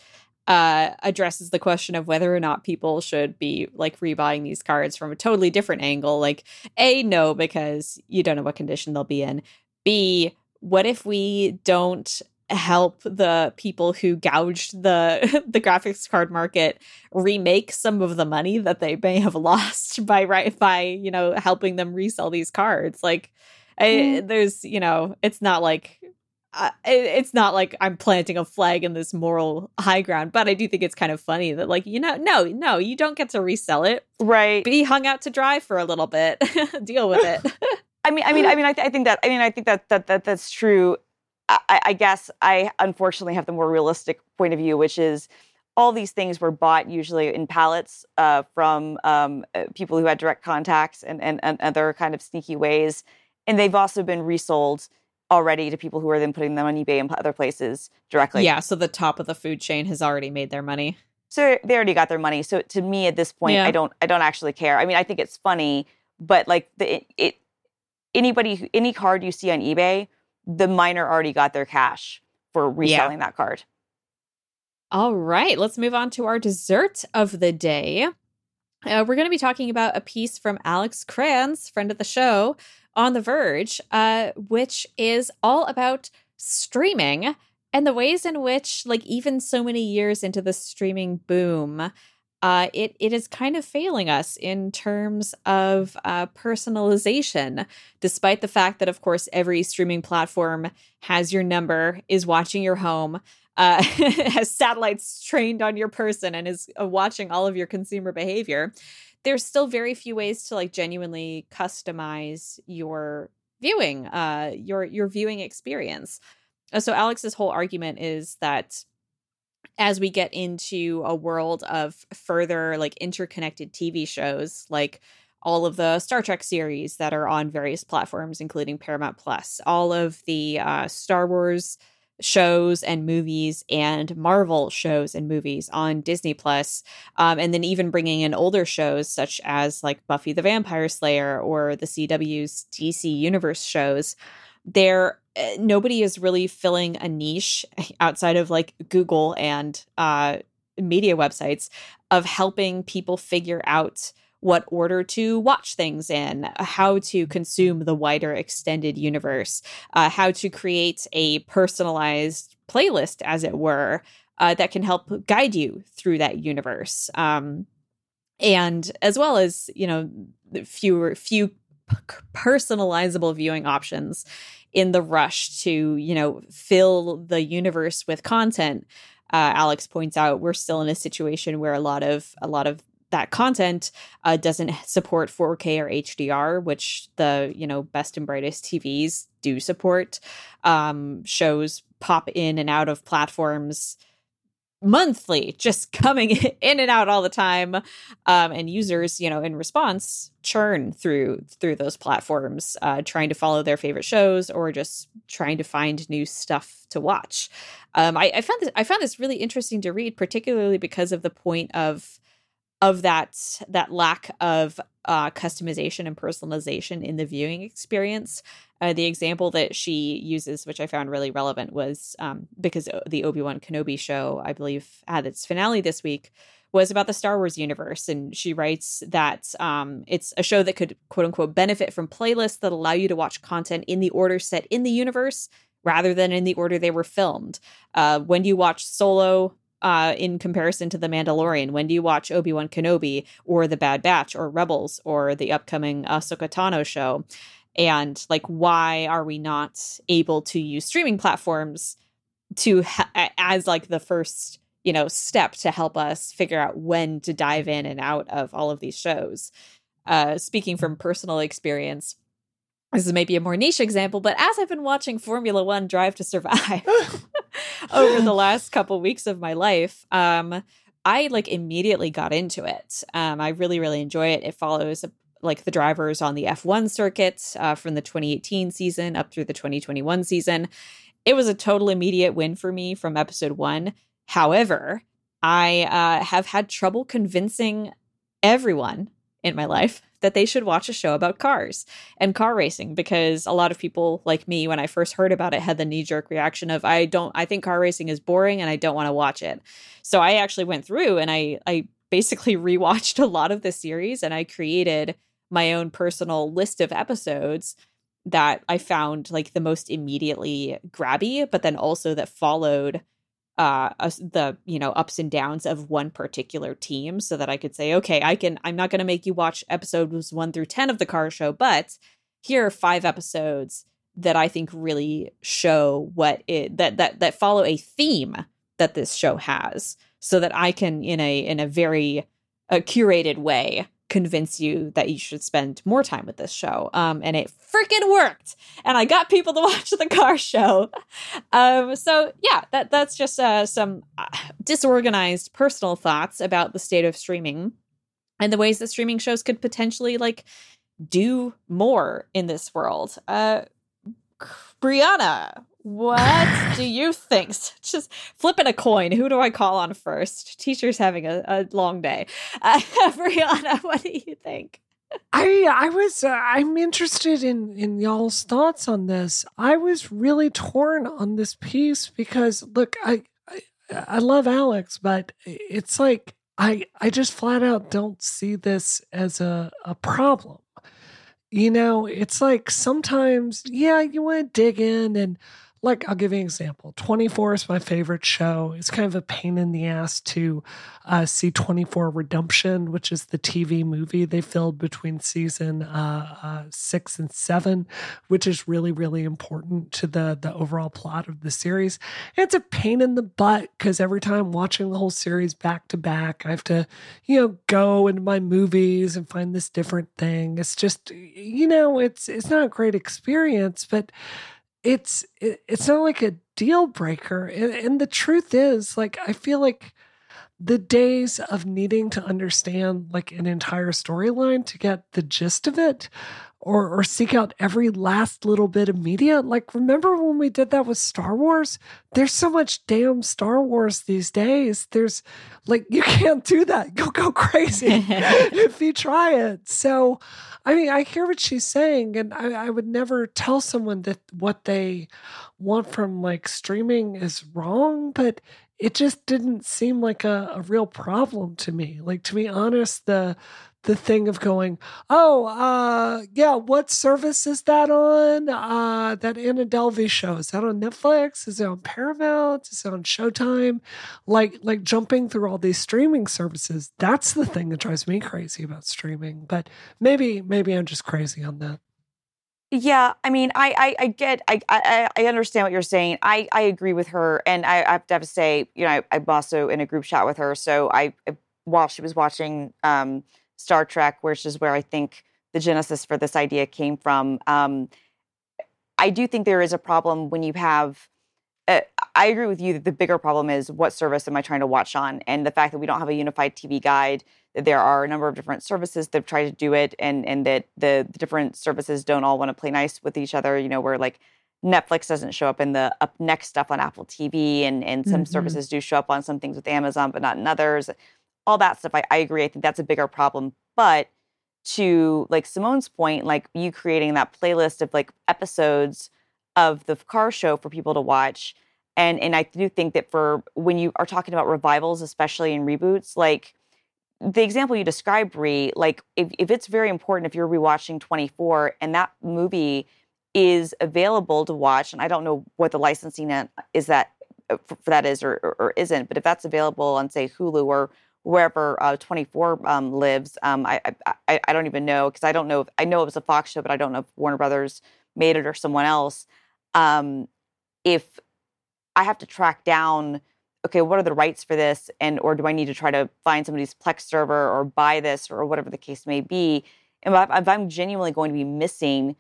uh, addresses the question of whether or not people should be like rebuying these cards from a totally different angle. Like, a no, because you don't know what condition they'll be in. B, what if we don't help the people who gouged the the graphics card market remake some of the money that they may have lost by right by you know helping them resell these cards like. I, there's you know it's not like uh, it, it's not like I'm planting a flag in this moral high ground, but I do think it's kind of funny that, like, you know, no, no, you don't get to resell it. Right. Be hung out to dry for a little bit. Deal with it. I mean, I mean, I mean, I, th- I, think that, I mean, I think that that, that that's true. I, I guess I unfortunately have the more realistic point of view, which is all these things were bought usually in pallets uh, from um, uh, people who had direct contacts and, and, and, other kind of sneaky ways. And they've also been resold already to people who are then putting them on eBay and other places directly. Yeah, so the top of the food chain has already made their money. So they already got their money. So to me at this point, yeah. I don't I don't actually care. I mean, I think it's funny, but like the it, it anybody any card you see on eBay the miner already got their cash for reselling yeah. that card. All right, let's move on to our dessert of the day. Uh, we're going to be talking about a piece from Alex Cranz, friend of the show, on The Verge, uh, which is all about streaming and the ways in which, like, even so many years into the streaming boom, uh, it it is kind of failing us in terms of uh, personalization, despite the fact that, of course, every streaming platform has your number, is watching your home, uh, has satellites trained on your person, and is uh, watching all of your consumer behavior. There's still very few ways to like genuinely customize your viewing, uh, your your viewing experience. Uh, so Alex's whole argument is that as we get into a world of further like interconnected TV shows, like all of the Star Trek series that are on various platforms, including Paramount Plus, all of the uh, Star Wars shows and movies and Marvel shows and movies on Disney Plus, um, and then even bringing in older shows such as like Buffy the Vampire Slayer or the CW's DC Universe shows. There nobody is really filling a niche outside of like Google and uh, media websites of helping people figure out what order to watch things in, how to consume the wider extended universe, uh, how to create a personalized playlist, as it were, uh, that can help guide you through that universe. Um, and as well as, you know, fewer, few personalizable viewing options in the rush to, you know, fill the universe with content, uh, Alex points out we're still in a situation where a lot of a lot of that content uh, doesn't support 4K or HDR, which the you know best and brightest TVs do support. Um, shows pop in and out of platforms monthly, just coming in and out all the time, um, and users, you know, in response, churn through through those platforms, uh, trying to follow their favorite shows or just trying to find new stuff to watch. Um, I, I found this I found this really interesting to read, particularly because of the point of of that that lack of uh, customization and personalization in the viewing experience. Uh, the example that she uses, which I found really relevant, was um, because the Obi Wan Kenobi show, I believe, had its finale this week, was about the Star Wars universe. And she writes that um, it's a show that could, quote unquote, benefit from playlists that allow you to watch content in the order set in the universe rather than in the order they were filmed. Uh, when you watch Solo? Uh, in comparison to The Mandalorian? When do you watch Obi Wan Kenobi or The Bad Batch or Rebels or the upcoming Ahsoka Tano show? And like, why are we not able to use streaming platforms to ha- as like the first you know step to help us figure out when to dive in and out of all of these shows? Uh, speaking from personal experience, this is maybe a more niche example, but as I've been watching Formula One Drive to Survive over the last couple weeks of my life, um, I like immediately got into it. Um, I really, really enjoy it. It follows like the drivers on the F1 circuit uh, from the 2018 season up through the 2021 season. It was a total immediate win for me from episode one. However, I uh, have had trouble convincing everyone in my life that they should watch a show about cars and car racing because a lot of people like me when I first heard about it had the knee jerk reaction of I don't I think car racing is boring and I don't want to watch it. So I actually went through and I I basically rewatched a lot of the series and I created my own personal list of episodes that I found like the most immediately grabby but then also that followed uh the you know ups and downs of one particular team so that I could say okay I can I'm not going to make you watch episodes 1 through 10 of the car show but here are five episodes that I think really show what it that that that follow a theme that this show has so that I can in a in a very uh, curated way convince you that you should spend more time with this show. Um, and it freaking worked. And I got people to watch the car show. Um, so yeah, that that's just uh, some uh, disorganized personal thoughts about the state of streaming and the ways that streaming shows could potentially like do more in this world. Uh, Brianna, what do you think? Just flipping a coin. Who do I call on first? Teacher's having a, a long day. Uh, Brianna, what do you think? I I was uh, I'm interested in in y'all's thoughts on this. I was really torn on this piece because look, I I, I love Alex, but it's like I I just flat out don't see this as a a problem. You know, it's like sometimes yeah, you want to dig in and like I'll give you an example. 24 is my favorite show. It's kind of a pain in the ass to uh, see 24 Redemption, which is the TV movie they filled between season uh, uh, six and seven, which is really really important to the the overall plot of the series. And it's a pain in the butt because every time watching the whole series back to back, I have to you know go into my movies and find this different thing. It's just you know it's it's not a great experience, but it's it, it's not like a deal breaker. And, and the truth is like i feel like the days of needing to understand like an entire storyline to get the gist of it or or seek out every last little bit of media. Like remember when we did that with Star Wars? There's so much damn Star Wars these days. There's like you can't do that. You'll go crazy if you try it. So I mean, I hear what she's saying, and I, I would never tell someone that what they want from like streaming is wrong, but it just didn't seem like a, a real problem to me. Like to be honest, the the thing of going, oh, uh, yeah, what service is that on? Uh, that Anna Delvey show is that on Netflix? Is it on Paramount? Is it on Showtime? Like, like jumping through all these streaming services. That's the thing that drives me crazy about streaming. But maybe, maybe I'm just crazy on that. Yeah, I mean, I I, I get, I, I I understand what you're saying. I I agree with her, and I, I have to, say, you know, I, I'm also in a group chat with her. So I, while she was watching um, Star Trek, which is where I think the genesis for this idea came from. Um, I do think there is a problem when you have. Uh, I agree with you that the bigger problem is what service am I trying to watch on, and the fact that we don't have a unified TV guide. There are a number of different services that try to do it, and and that the, the different services don't all want to play nice with each other. You know, where like Netflix doesn't show up in the up next stuff on Apple TV, and and some mm-hmm. services do show up on some things with Amazon, but not in others. All that stuff, I, I agree. I think that's a bigger problem. But to like Simone's point, like you creating that playlist of like episodes of the car show for people to watch. And and I do think that for when you are talking about revivals, especially in reboots, like the example you described, Brie, like if, if it's very important if you're rewatching 24 and that movie is available to watch, and I don't know what the licensing is that uh, for, for that is or, or, or, isn't, but if that's available on say Hulu or wherever uh, 24 um, lives. Um, I, I I don't even know because I don't know. If, I know it was a Fox show, but I don't know if Warner Brothers made it or someone else. Um, if I have to track down, okay, what are the rights for this, and or do I need to try to find somebody's Plex server or buy this or whatever the case may be? And if I'm genuinely going to be missing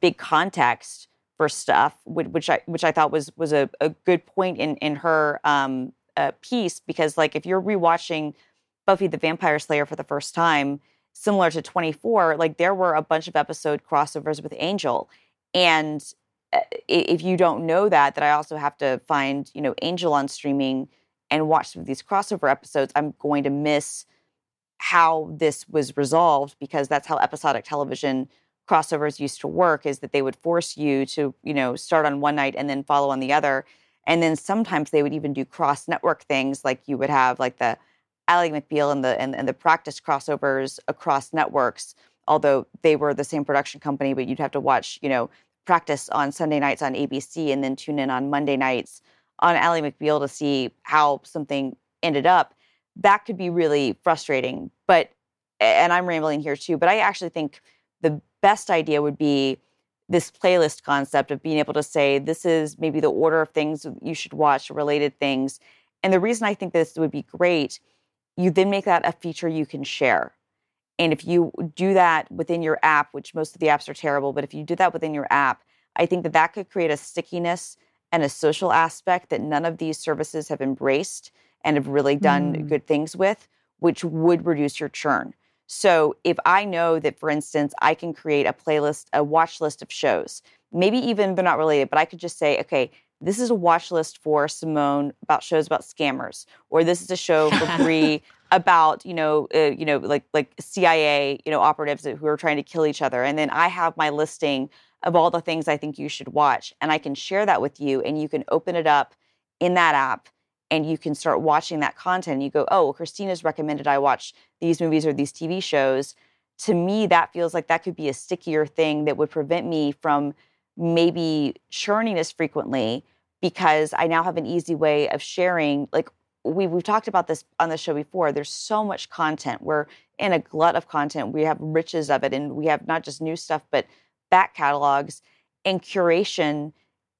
big context for stuff, which I which I thought was was a, a good point in in her um, uh, piece because like if you're rewatching Buffy the Vampire Slayer for the first time, similar to 24, like there were a bunch of episode crossovers with Angel, and Uh, if you don't know that, that I also have to find you know Angel on streaming and watch some of these crossover episodes, I'm going to miss how this was resolved because that's how episodic television crossovers used to work is that they would force you to you know start on one night and then follow on the other. And then sometimes they would even do cross network things like you would have like the Ally McBeal and the and, and the practice crossovers across networks, although they were the same production company, but you'd have to watch, you know, practice on Sunday nights on ABC and then tune in on Monday nights on Ally McBeal to see how something ended up. That could be really frustrating. But and I'm rambling here too, but I actually think the best idea would be this playlist concept of being able to say this is maybe the order of things you should watch related things and the reason i think this would be great you then make that a feature you can share and if you do that within your app which most of the apps are terrible but if you do that within your app i think that that could create a stickiness and a social aspect that none of these services have embraced and have really done mm. good things with which would reduce your churn so if I know that, for instance, I can create a playlist, a watch list of shows, maybe even they're not related, but I could just say, okay, this is a watch list for Simone about shows about scammers, or this is a show for Brie about you know uh, you know like like CIA you know operatives who are trying to kill each other, and then I have my listing of all the things I think you should watch, and I can share that with you, and you can open it up in that app and you can start watching that content. And you go, oh, well, Christina's recommended I watch these movies or these TV shows. To me, that feels like that could be a stickier thing that would prevent me from maybe churning as frequently because I now have an easy way of sharing. Like we, we've talked about this on the show before. There's so much content. We're in a glut of content. We have riches of it, and we have not just new stuff, but back catalogs and curation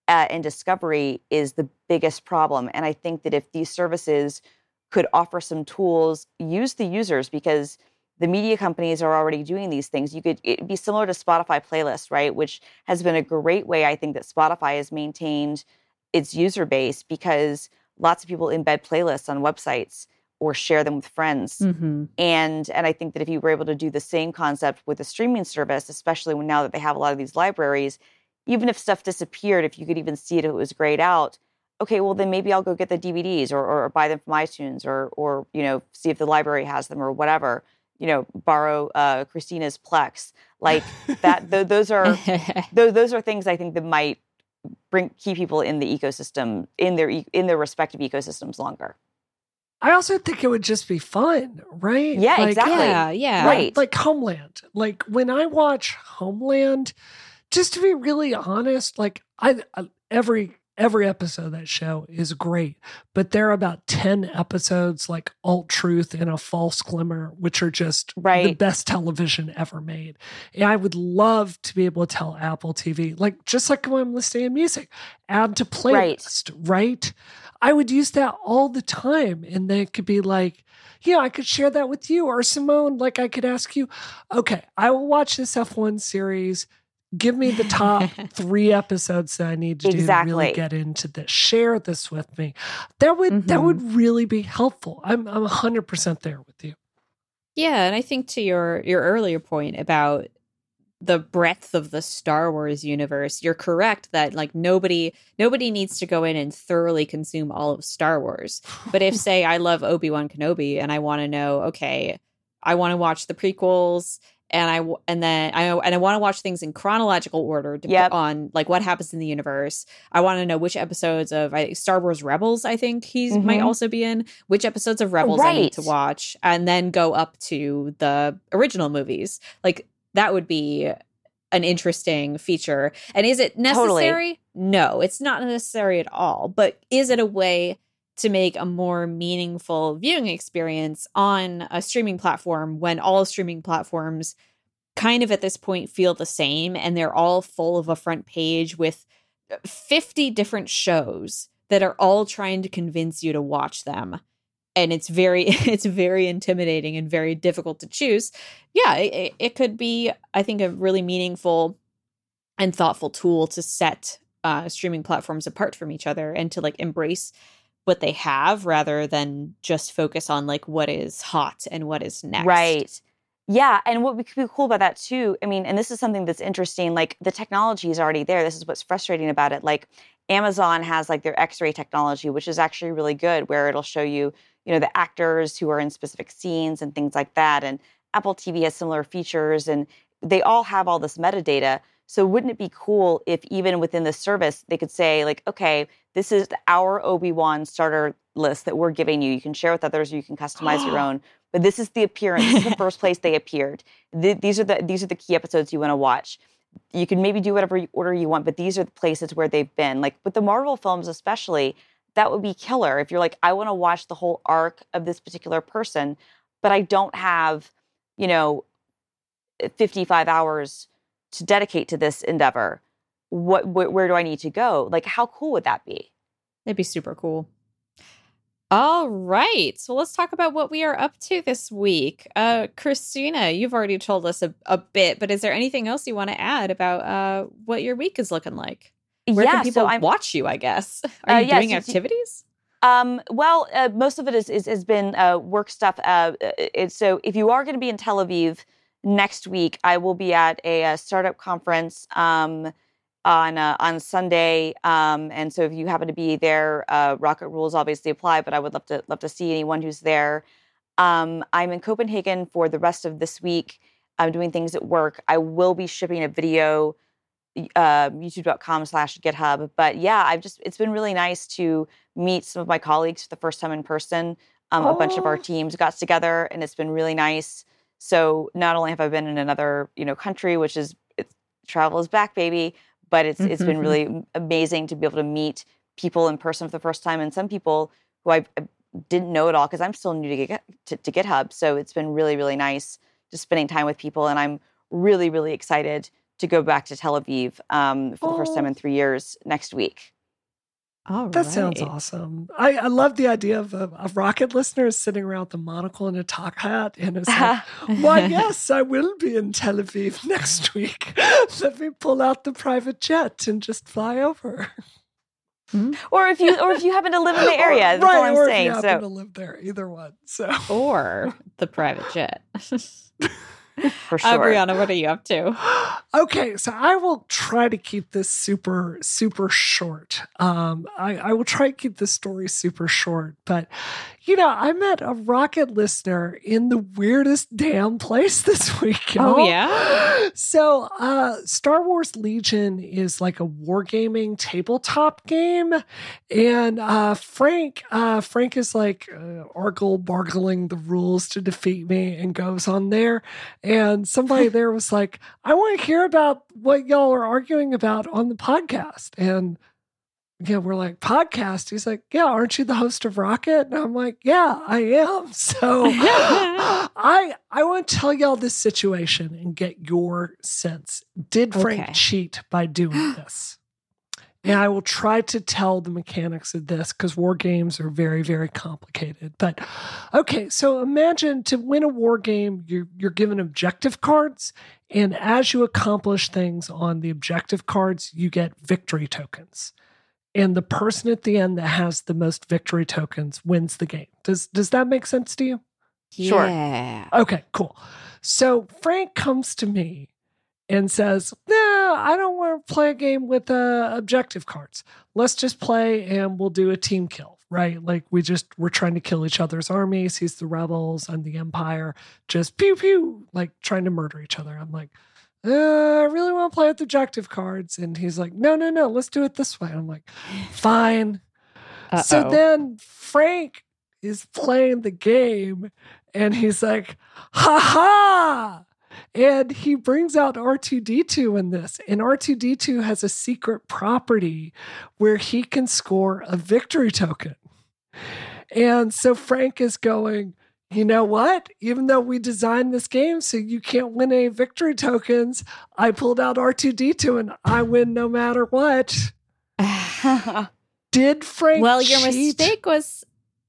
uh, and discovery is the biggest problem. And I think that if these services could offer some tools, use the users because the media companies are already doing these things. You could it'd be similar to Spotify playlist, right? Which has been a great way I think that Spotify has maintained its user base because lots of people embed playlists on websites or share them with friends. Mm-hmm. And and I think that if you were able to do the same concept with a streaming service, especially now that they have a lot of these libraries, even if stuff disappeared, if you could even see it, if it was grayed out, okay, well then maybe I'll go get the DVDs or, or buy them from iTunes or or you know see if the library has them or whatever. You know, borrow uh, Christina's Plex like that. th- those are th- those are things I think that might bring key people in the ecosystem in their in their respective ecosystems longer. I also think it would just be fun, right? Yeah, like, exactly. Yeah, yeah. Right. Like Homeland. Like when I watch Homeland, just to be really honest, like I, I every every episode of that show is great, but there are about 10 episodes like Alt Truth and A False Glimmer, which are just right. the best television ever made. And I would love to be able to tell Apple TV, like just like when I'm listening to music, add to playlist, right? right? I would use that all the time. And then it could be like, yeah, I could share that with you or Simone. Like I could ask you, okay, I will watch this F1 series give me the top three episodes that I need to exactly. do to really get into this. Share this with me. That would mm-hmm. that would really be helpful. I'm I'm hundred percent there with you. Yeah, and I think to your your earlier point about the breadth of the Star Wars universe, you're correct that like nobody nobody needs to go in and thoroughly consume all of Star Wars. But if say I love Obi-Wan Kenobi and I want to know, okay, I want to watch the prequels and I and then I and I want to watch things in chronological order to yep. on like what happens in the universe. I want to know which episodes of I, Star Wars Rebels I think he mm-hmm. might also be in. Which episodes of Rebels right. I need to watch, and then go up to the original movies. Like that would be an interesting feature. And is it necessary? Totally. No, it's not necessary at all. But is it a way to make a more meaningful viewing experience on a streaming platform when all streaming platforms kind of at this point feel the same and they're all full of a front page with 50 different shows that are all trying to convince you to watch them. And it's very it's very intimidating and very difficult to choose. Yeah it, it could be i think a really meaningful and thoughtful tool to set uh, streaming platforms apart from each other and to like embrace what they have rather than just focus on like what is hot and what is next. Right. Yeah, and what would be cool about that too, I mean, and this is something that's interesting, like the technology is already there. This is what's frustrating about it. Like Amazon has like their X-ray technology, which is actually really good, where it'll show you, you know, the actors who are in specific scenes and things like that. And Apple TV has similar features and they all have all this metadata. So wouldn't it be cool if even within the service they could say like, okay, this is our Obi-Wan starter list that we're giving you. You can share with others, or you can customize your own. But this is the appearance. This is the first place they appeared. The, these are the these are the key episodes you want to watch. You can maybe do whatever order you want, but these are the places where they've been. Like with the Marvel films, especially, that would be killer. If you're like, I want to watch the whole arc of this particular person, but I don't have, you know, 55 hours to dedicate to this endeavor what wh- where do i need to go? Like how cool would that be? That'd be super cool. All right so let's talk about what we are up to this week. Uh christina you've already told us a, a bit but is there anything else you want to add about uh what your week is looking like? Where yeah, can people so watch you i guess? Are uh, you doing activities? Um, well, uh, most of it is, is has been uh, work stuff. Uh, it, so if you are going to be in Tel Aviv, next week, I will be at a, a startup conference um, on uh, on Sunday, um, and so if you happen to be there, uh, Rocket rules obviously apply. But I would love to love to see anyone who's there. Um, I'm in Copenhagen for the rest of this week. I'm doing things at work. I will be shipping a video, uh, YouTube.com/slash GitHub. But yeah, I've just it's been really nice to meet some of my colleagues for the first time in person. Um, oh. A bunch of our oh. teams got together, and it's been really nice. So not only have I been in another, you know, country, which is travel is back, baby, but it's mm-hmm. it's been mm-hmm. really amazing to be able to meet people in person for the first time, and some people who I didn't know at all because I'm still new to, get, to, to GitHub. So it's been really really nice just spending time with people, and I'm really really excited to go back to Tel Aviv um, for oh. the first time in three years next week. All that right. sounds awesome. I, I love the idea of a, a, rocket listener sitting around with a monocle and a top hat and it's like, why, yes, I will be in Tel Aviv next week. Let me pull out the private jet and just fly over. Mm-hmm. Or if you or if you happen to live in the area, that's right, all I'm or saying. If you happen so. to live there, either one. So or the private jet. For sure. Uh, Brianna, what are you up to? okay, so I will try to keep this super, super short. Um, I, I will try to keep this story super short, but you know, I met a rocket listener in the weirdest damn place this week. Y'all. Oh yeah. So, uh, Star Wars Legion is like a wargaming tabletop game, and uh, Frank, uh, Frank is like uh, argle bargling the rules to defeat me, and goes on there. And somebody there was like, "I want to hear about what y'all are arguing about on the podcast," and yeah, we're like, podcast. He's like, yeah, aren't you the host of Rocket? And I'm like, yeah, I am. So I I want to tell y'all this situation and get your sense. Did Frank okay. cheat by doing this? And I will try to tell the mechanics of this because war games are very, very complicated. But okay, so imagine to win a war game, you're, you're given objective cards. And as you accomplish things on the objective cards, you get victory tokens. And the person at the end that has the most victory tokens wins the game. Does does that make sense to you? Sure. Yeah. Okay, cool. So Frank comes to me and says, "No, I don't want to play a game with uh, objective cards. Let's just play and we'll do a team kill, right? Like we just we're trying to kill each other's armies. He's the rebels and the empire, just pew pew, like trying to murder each other." I'm like, uh, "I really want to play with objective cards," and he's like, "No, no, no, let's do it this way." I'm like, "Fine." Uh-oh. So then Frank is playing the game, and he's like, "Ha ha!" And he brings out R2D2 in this. And R2D2 has a secret property where he can score a victory token. And so Frank is going, you know what? Even though we designed this game so you can't win any victory tokens, I pulled out R2D2 and I win no matter what. Did Frank? Well, your cheat? mistake was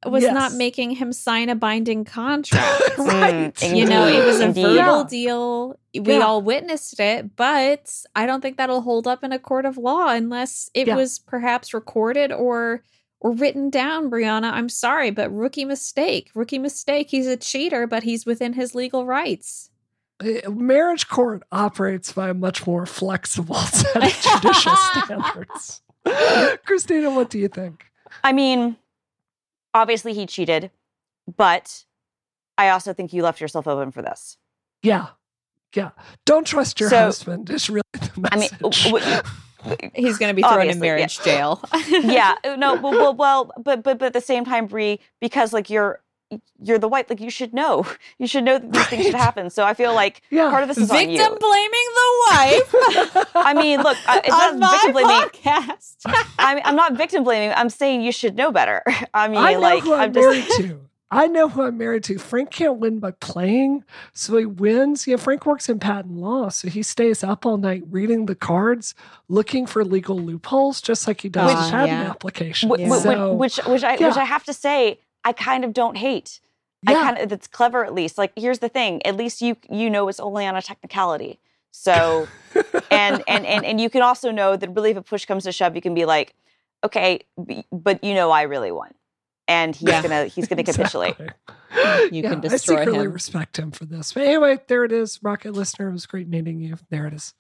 was yes. not making him sign a binding contract. right. Mm, you know, it was a verbal yeah. deal. We yeah. all witnessed it, but I don't think that'll hold up in a court of law unless it yeah. was perhaps recorded or or written down, Brianna. I'm sorry, but rookie mistake. Rookie mistake. He's a cheater, but he's within his legal rights. Uh, marriage court operates by a much more flexible set of judicial standards. Christina, what do you think? I mean, obviously he cheated, but I also think you left yourself open for this. Yeah. Yeah. Don't trust your so, husband is really the message. I mean, w- he's going to be thrown Obviously, in marriage yeah. jail. yeah, no, well, well, well, but but but at the same time, Brie, because like you're you're the wife, like you should know, you should know that these right. things should happen. So I feel like yeah. part of this is victim on you. blaming the wife. I mean, look, it's on not victim blaming. Podcast. I mean, I'm not victim blaming. I'm saying you should know better. I mean, I know like who I'm, I'm just, married to. I know who I'm married to. Frank can't win by playing, so he wins. Yeah, Frank works in patent law, so he stays up all night reading the cards, looking for legal loopholes, just like he does which, patent yeah. applications. Which, so, which, which, I, yeah. which I have to say, I kind of don't hate. Yeah. I kind of that's clever at least. Like here's the thing, at least you you know it's only on a technicality. So and and and and you can also know that really if a push comes to shove, you can be like, okay, but you know I really won. And he's yeah. gonna he's gonna capitulate. You yeah, can destroy him. I secretly him. respect him for this. But anyway, there it is. Rocket listener, it was great meeting you. There it is.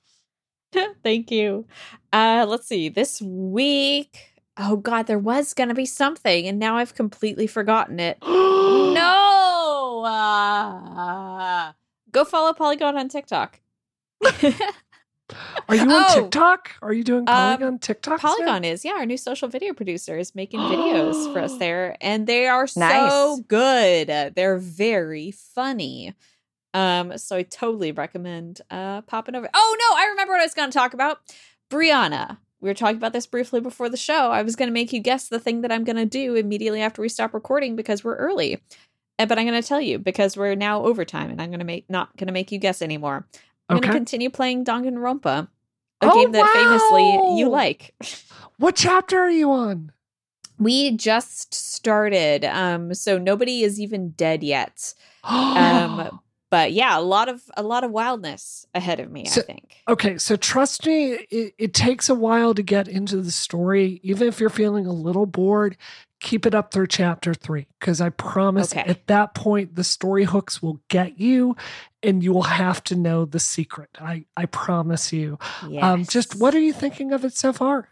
Thank you. Uh let's see. This week oh god there was gonna be something and now i've completely forgotten it no uh, go follow polygon on tiktok are you on oh, tiktok are you doing polygon um, tiktok polygon now? is yeah our new social video producer is making videos for us there and they are nice. so good they're very funny um so i totally recommend uh popping over oh no i remember what i was going to talk about brianna we were talking about this briefly before the show. I was going to make you guess the thing that I'm going to do immediately after we stop recording because we're early. Eh, but I'm going to tell you because we're now overtime and I'm going to make not going to make you guess anymore. I'm okay. going to continue playing Danganronpa, a oh, game that wow. famously you like. What chapter are you on? We just started. Um so nobody is even dead yet. um but yeah, a lot of a lot of wildness ahead of me. So, I think. Okay, so trust me, it, it takes a while to get into the story. Even if you're feeling a little bored, keep it up through chapter three because I promise okay. at that point the story hooks will get you, and you will have to know the secret. I I promise you. Yes. Um, just what are you thinking of it so far?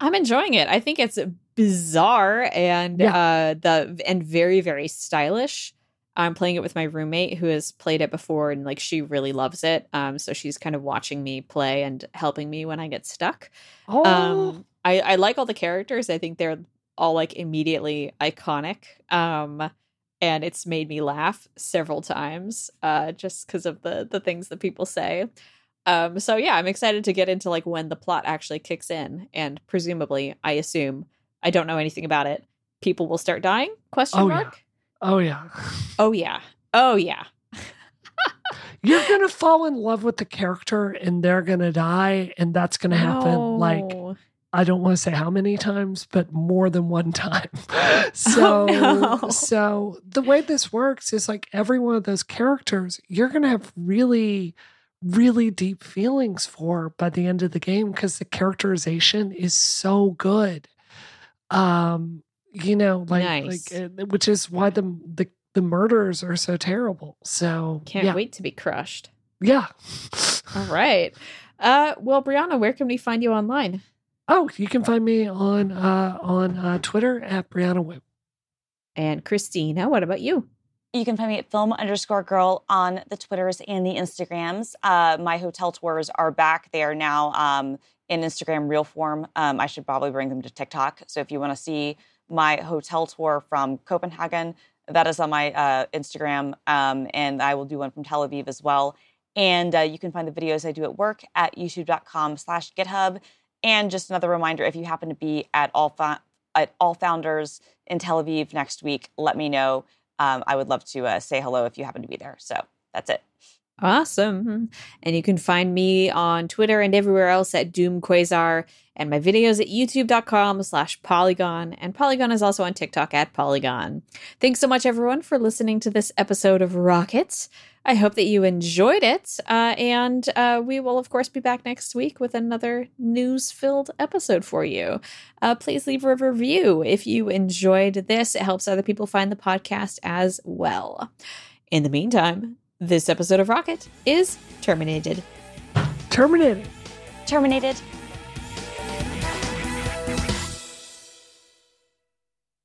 I'm enjoying it. I think it's bizarre and yeah. uh, the and very very stylish. I'm playing it with my roommate who has played it before and like she really loves it. Um, so she's kind of watching me play and helping me when I get stuck. Oh. Um, I, I like all the characters. I think they're all like immediately iconic. Um, and it's made me laugh several times, uh, just because of the the things that people say. Um, so yeah, I'm excited to get into like when the plot actually kicks in, and presumably, I assume I don't know anything about it. People will start dying? Question Oh, mark. Oh yeah. Oh yeah. Oh yeah. You're gonna fall in love with the character and they're gonna die, and that's gonna happen like I don't want to say how many times, but more than one time. so, Oh, no. so the way this works is like every one of those characters, you're going to have really, really deep feelings for by the end of the game because the characterization is so good. Um, you know, like, Nice. like, uh, which is why the the the murders are so terrible. So, Can't yeah, wait to be crushed. yeah. All right. Uh, well, Brianna, where can we find you online? Oh, you can find me on uh, on uh, Twitter at Brianna Wu. And Christina, what about you? You can find me at film underscore girl on the Twitters and the Instagrams. Uh, my hotel tours are back. They are now um, in Instagram real form. Um, I should probably bring them to TikTok. So if you want to see my hotel tour from Copenhagen, that is on my uh, Instagram. Um, and I will do one from Tel Aviv as well. And uh, you can find the videos I do at work at youtube.com slash GitHub. And just another reminder, if you happen to be at all, Fo- at all founders in Tel Aviv next week, let me know um, I would love to uh, say hello if you happen to be there. So that's it. Awesome. And you can find me on Twitter and everywhere else at Doom Quasar and my videos at youtube.com slash polygon. And Polygon is also on TikTok at Polygon. Thanks so much, everyone, for listening to this episode of Rockets. I hope that you enjoyed it. Uh, and uh, we will, of course, be back next week with another news filled episode for you. Uh, please leave a review if you enjoyed this. It helps other people find the podcast as well. In the meantime, this episode of Rocket is terminated. Terminated. Terminated.